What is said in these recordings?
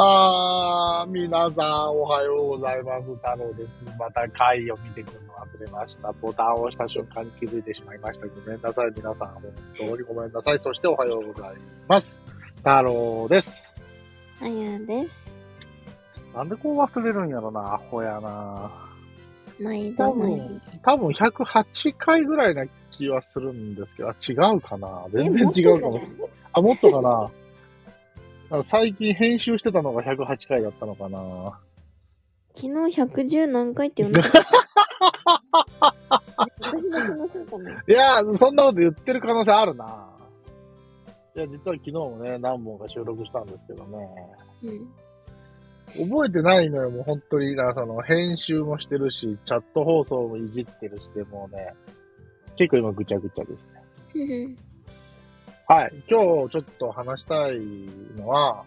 あー、皆さんおはようございます。太郎です。また回を見てくるの忘れました。ボタンを押した瞬間に気づいてしまいました。ごめんなさい。皆さん、本当にごめんなさい。そしておはようございます。太郎です。あやです。なんでこう忘れるんやろな、アホやな。毎多度毎分度。、多分108回ぐらいな気はするんですけど、あ違うかな全然違うかも。あ、もっとかなあ最近編集してたのが108回だったのかな昨日110何回って言わなかった。私の気のせいかな。いや、そんなこと言ってる可能性あるな。いや、実は昨日もね、何本か収録したんですけどね。うん。覚えてないのよ、もう本当に。だからその、編集もしてるし、チャット放送もいじってるしで、もうね、結構今ぐちゃぐちゃですね。はい。今日ちょっと話したいのは、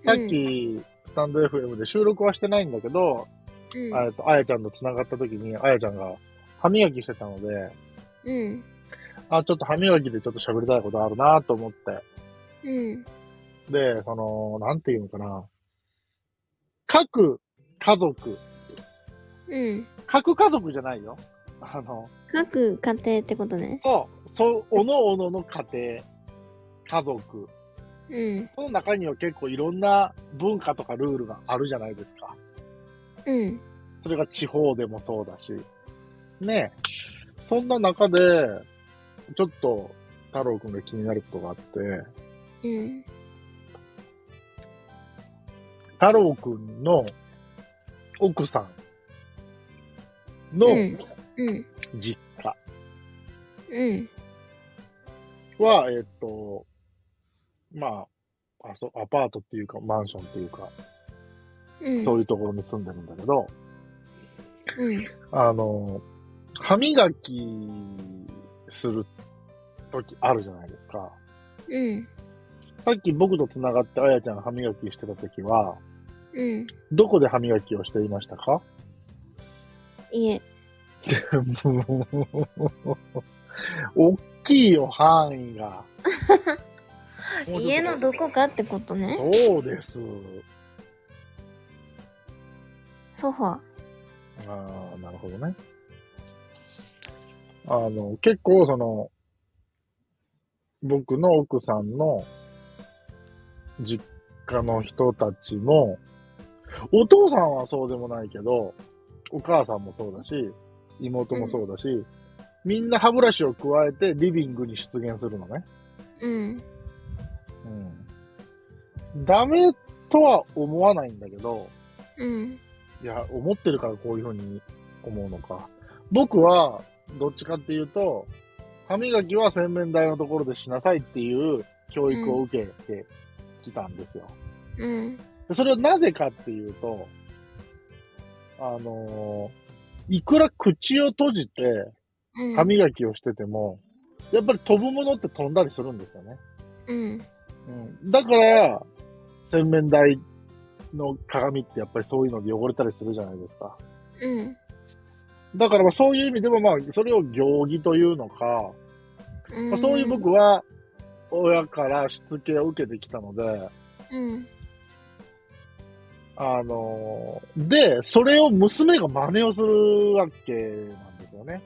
さっき、スタンド FM で収録はしてないんだけど、うんえっと、あやちゃんと繋がった時に、あやちゃんが歯磨きしてたので、うん。あ、ちょっと歯磨きでちょっと喋りたいことあるなと思って。うん。で、その、なんていうのかな。各家族、うん。各家族じゃないよ。あの、各家庭ってことね。そう、そう、おのおのの家庭、家族。うん。その中には結構いろんな文化とかルールがあるじゃないですか。うん。それが地方でもそうだし。ねえ。そんな中で、ちょっと太郎くんが気になることがあって、うん。太郎くんの奥さんのうん。うん。実家うん。は、えっと、まあ、あそアパートっていうか、マンションっていうか、うん。そういうところに住んでるんだけど、うん。あの、歯磨きする時あるじゃないですか。うん。さっき僕と繋がってあやちゃん歯磨きしてた時は、うん。どこで歯磨きをしていましたか？いえ。大きいよ、範囲が。家のどこかってことね。そうです。ソファー。ああ、なるほどね。あの、結構その、僕の奥さんの実家の人たちも、お父さんはそうでもないけど、お母さんもそうだし、妹もそうだし、みんな歯ブラシを加えてリビングに出現するのね。うん。うん。ダメとは思わないんだけど、うん。いや、思ってるからこういうふうに思うのか。僕は、どっちかっていうと、歯磨きは洗面台のところでしなさいっていう教育を受けてきたんですよ。うん。でそれはなぜかっていうと、あのーいくら口を閉じてうん。歯磨きをしてても、やっぱり飛ぶものって飛んだりするんですよね。うん。うん。だから、洗面台の鏡ってやっぱりそういうので汚れたりするじゃないですか。うん。だからまあそういう意味でもまあ、それを行儀というのか、うん。まあ、そういう僕は親からしつけを受けてきたので、うん。あのーで、それを娘が真似をするわけなんですよね。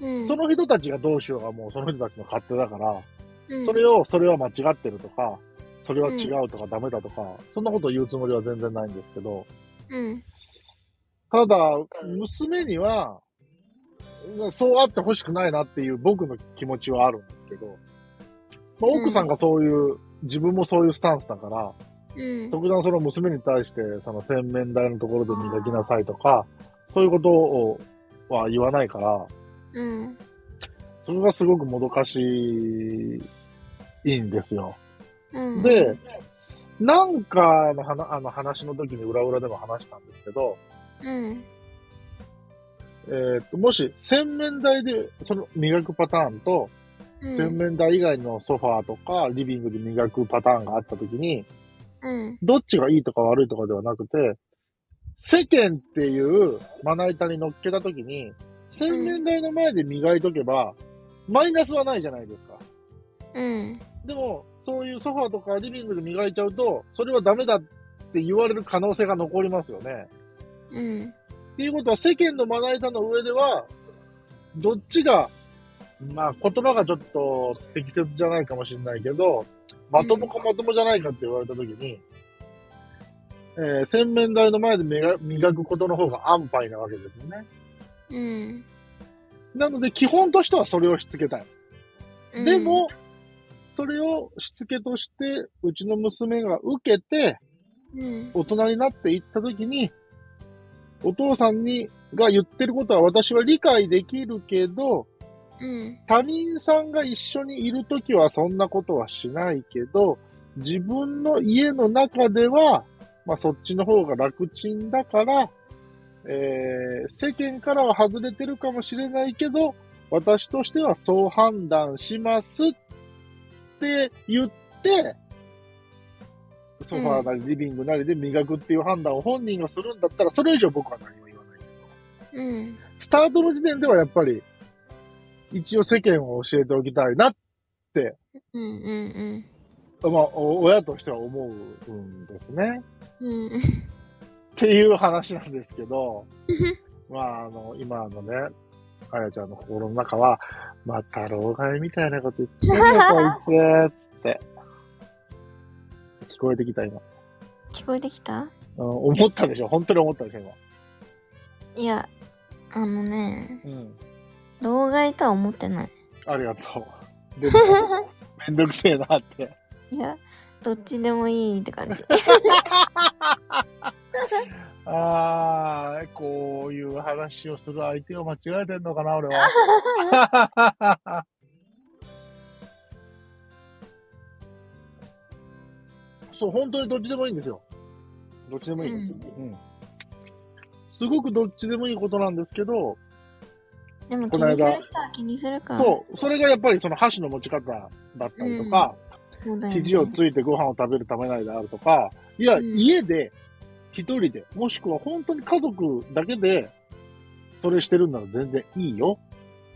うん。その人たちがどうしようがもうその人たちの勝手だから、うん、それを、それは間違ってるとか、それは違うとかダメだとか、そんなことを言うつもりは全然ないんですけど、うん。ただ、娘には、そうあってほしくないなっていう僕の気持ちはあるんですけど、まあ、奥さんがそういう、自分もそういうスタンスだから、うん。特段その娘に対して、その洗面台のところで磨きなさいとか、そういうことをは言わないから、うん。それがすごくもどかしいんですよ。うん。で、なんかの話あの話の時に裏裏でも話したんですけど、うん。えーっと、もし洗面台でその磨くパターンと、うん。洗面台以外のソファーとかリビングで磨くパターンがあった時に、うん。どっちがいいとか悪いとかではなくて、世間っていうまな板に乗っけた時に、洗面台の前で磨いとけば、マイナスはないじゃないですか。うん。でも、そういうソファーとかリビングで磨いちゃうと、それはダメだっって言われる可能性が残りますよね。うん。っていうことは世間のまな板の上では、どっちが、まあ言葉がちょっと適切じゃないかもしれないけど、まともかまともじゃないかって言われたときに、えー洗面台の前で磨磨くことの方が安牌なわけですよね。うん。なので基本としてはそれをしつけたい。うんでも、、それをしつけとして、うちの娘が受けて、うん。大人になっていったときに、お父さんに、が言ってることは私は理解できるけど、うん。他人さんが一緒にいるときはそんなことはしないけど、自分の家の中では、まあそっちの方が楽ちんだから、えー、世間からは外れてるかもしれないけど、私としてはそう判断しますって言って、ソファーなりリビングなりで磨くっていう判断を本人がするんだったら、それ以上僕は何も言わないけど。うん。スタートの時点ではやっぱり、一応世間を教えておきたいな、うん。うん。まあ、お親としては思うんですね。うん。うん。っていう話なんですけど、まあ、あの、今のね、あやちゃんの心の中は、また老害みたいなこと言ってんの、こいつって。聞こえてきた、今。聞こえてきた？うん、思ったでしょ本当に思ったでしょいや、あのね、今。うん。老害とは思ってない。ありがとう。でも、めんどくせえなって。いや、どっちでもいいって感じ。ああ、こういう話をする相手を間違えてんのかな、俺は。そう、本当にどっちでもいいんですよ。どっちでもいいんですよ。うん。すごくどっちでもいいことなんですけど、でも気にする人は気にするから。そう、それがやっぱりその箸の持ち方だったりとか、そうだよね。肘をついてご飯を食べるためないであるとか、いや、うん家で、一人で、もしくは本当に家族だけで、それしてるんなら全然いいよ。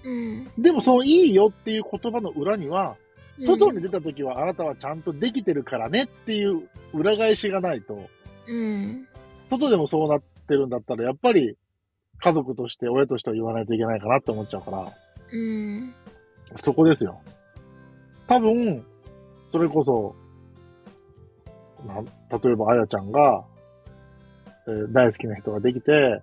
うん。でもそのいいよっていう言葉の裏には、外にうん出た時はあなたはちゃんとできてるからねっていう裏返しがないと、うん。外でもそうなってるんだったら、やっぱり家族として、親としては言わないといけないかなって思っちゃうから、うん。そこですよ。多分、それこそ、な例えばあやちゃんが、えー大好きな人ができて、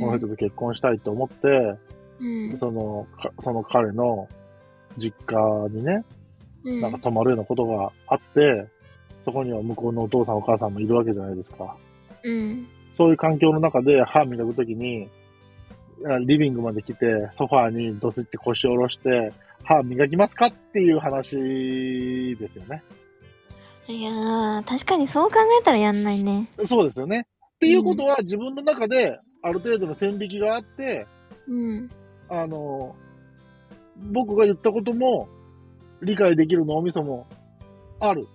この人と結婚したいと思って、うん。その、かその彼の実家にね、うん。なんか泊まるようなことがあって、そこには向こうのお父さんお母さんもいるわけじゃないですか。うん。そういう環境の中で歯磨くときに、あリビングまで来て、ソファーにドスって腰を下ろして、歯磨きますかっていう話ですよね。いやー、確かにそう考えたらやんないね。そうですよね。っていうことは、自分の中である程度の線引きがあって、うん。あの、僕が言ったことも理解できる脳みそもある、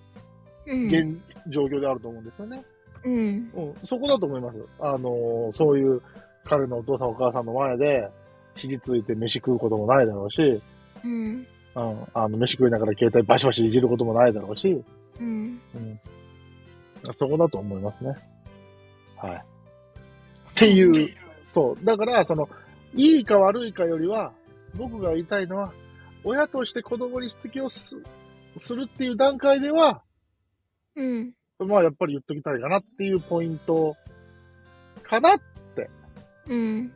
うん。現状況であると思うんですよね。うん。うん、そこだと思います。あの、そういう彼のお父さんお母さんの前で、肘ついて飯食うこともないだろうし、うん。うん、あの、飯食いながら携帯バシバシいじることもないだろうし、うん。うん。そこだと思いますね。はい。っていう、そう。だから、その、いいか悪いかよりは、僕が言いたいのは、親として子供にしつけをすするっていう段階では、うん。まあやっぱり言っときたいかなっていうポイントかなうん。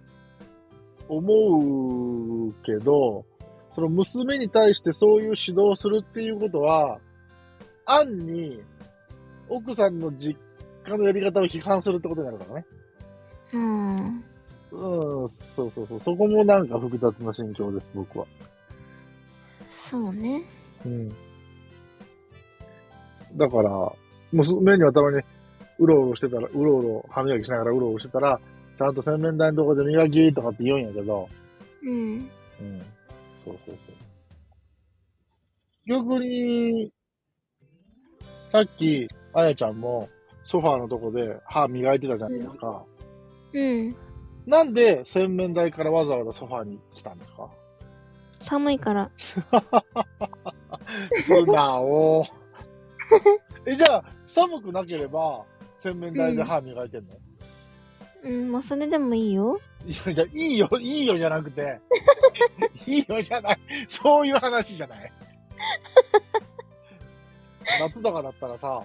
思うけど、その娘に対してそういう指導をするっていうことは、暗に奥さんの実家のやり方を批判するってことになるからね。うん。うん、そうそうそう。そこもなんか複雑な心境です、僕は。そうね。うん。だから、娘にはたまに、うろうろしてたら、うろうろ、歯磨きしながらうろうろしてたら、ちゃんと洗面台のとこで磨きとかって言うんやけど、うん。うん。そうそうそう。逆に、さっき、あやちゃんも、ソファーのとこで歯磨いてたじゃないですか。うん。なんで洗面台からわざわざソファーに来たんですか？寒いから。素直。え、じゃあ、寒くなければ、洗面台で歯磨いてんの、うん、まあそれでもいいよ。いや、じゃあいいよ、いいよじゃなくて、いいよじゃない。そういう話じゃない。夏とかだったらさ、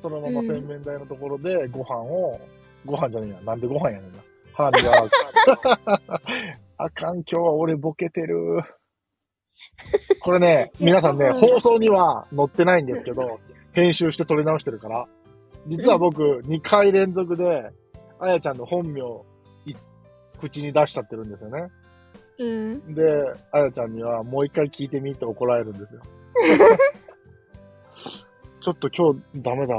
そのまま洗面台のところでご飯を、ご飯じゃねえや。なんでご飯やねんな。歯磨く。あかん、今日は俺ボケてる。これね、皆さんね、いや放送には載ってないんですけど、編集して撮り直してるから。実は僕、2回連続で、あやちゃんの本名、い口に出しちゃってるんですよね。うん。で、あやちゃんにはもう一回聞いてみって怒られるんですよ。ちょっと今日ダメだ。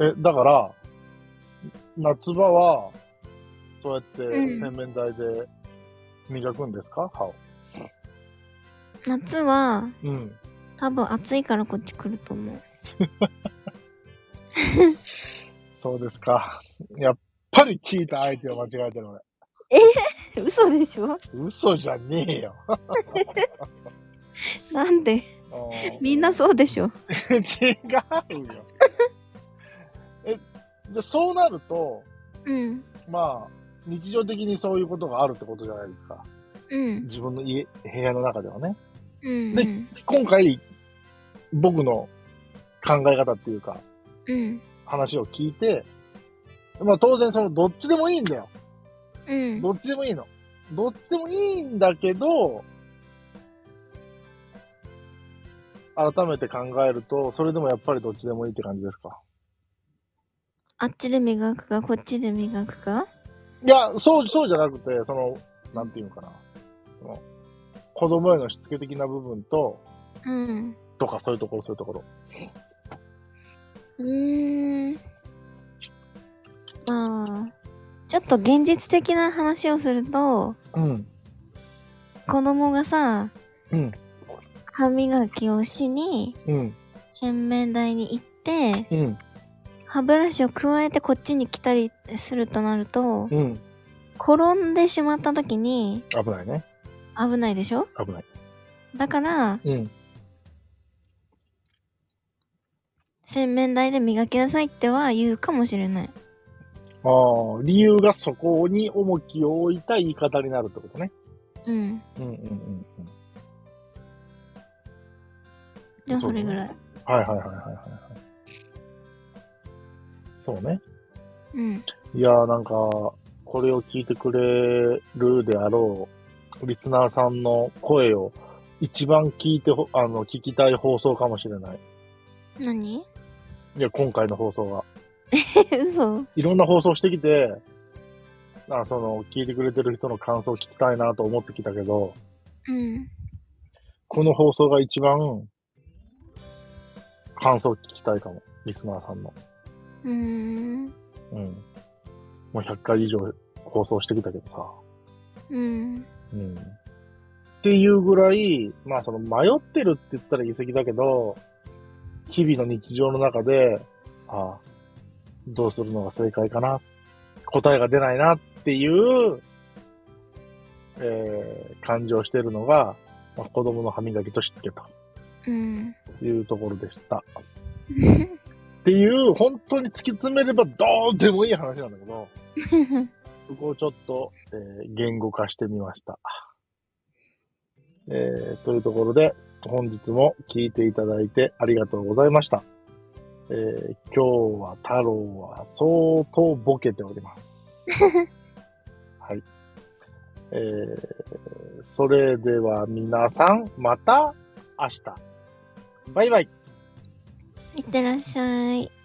え、だから、夏場は、そうやってうん洗面台で磨くんですか？歯を。夏は、うん。多分暑いからこっち来ると思う。そうですか。やっぱり聞いた相手を間違えてる俺。嘘でしょ？嘘じゃねえよ。なんで？みんなそうでしょ？違うよ。え、じゃあそうなると、うん。まあ、日常的にそういうことがあるってことじゃないですか。うん。自分の家、部屋の中ではね。うん。で今回、僕の考え方っていうか、うん。話を聞いて、まあ当然その、どっちでもいいんだよ。うん。どっちでもいいの。どっちでもいいんだけど、改めて考えると、それでもやっぱりどっちでもいいって感じですか？あっちで磨くか、こっちで磨くか？いや、そう、そうじゃなくて、その、なんていうのかな。その子供へのしつけ的な部分と、うん。とかそういうところ、そういうところ。うーん。まあ、ちょっと現実的な話をすると、うん。子供がさ、うん。歯磨きをしにうん。洗面台に行って、うん。歯ブラシを加えてこっちに来たりするとなると、うん。転んでしまった時に危ないね。危ないでしょ？危ない。だから、うん。洗面台で磨きなさいっては言うかもしれない。ああ、理由がそこに重きを置いた言い方になるってことね。うん。うんうんうんうん。じゃあそれぐらい。はいはいはいはいはいはい。そうね。うん。いやーなんか、これを聞いてくれるであろう、リスナーさんの声を一番聞いてほ、あの、聞きたい放送かもしれない。何？いや、今回の放送が。嘘いろんな放送してきて、あその、聞いてくれてる人の感想を聞きたいなと思ってきたけど、うん。この放送が一番、感想を聞きたいかも。リスナーさんの。うーん。うん。もう100回以上放送してきたけどさ。うん。うん。っていうぐらい、まあその迷ってるって言ったら言い過ぎだけど、日々の日常の中で、ああ、どうするのが正解かな、答えが出ないなっていう、えー、感情してるのが、まあ、子供の歯磨きとしつけとうん。いうところでした。っていう、本当に突き詰めればどうでもいい話なんだけど、そこをちょっと、えー言語化してみました。えーというところで、本日も聞いていただいてありがとうございました。えー今日は太郎は相当ボケております。はい。えーそれでは皆さん、また明日。バイバイ。いってらっしゃい。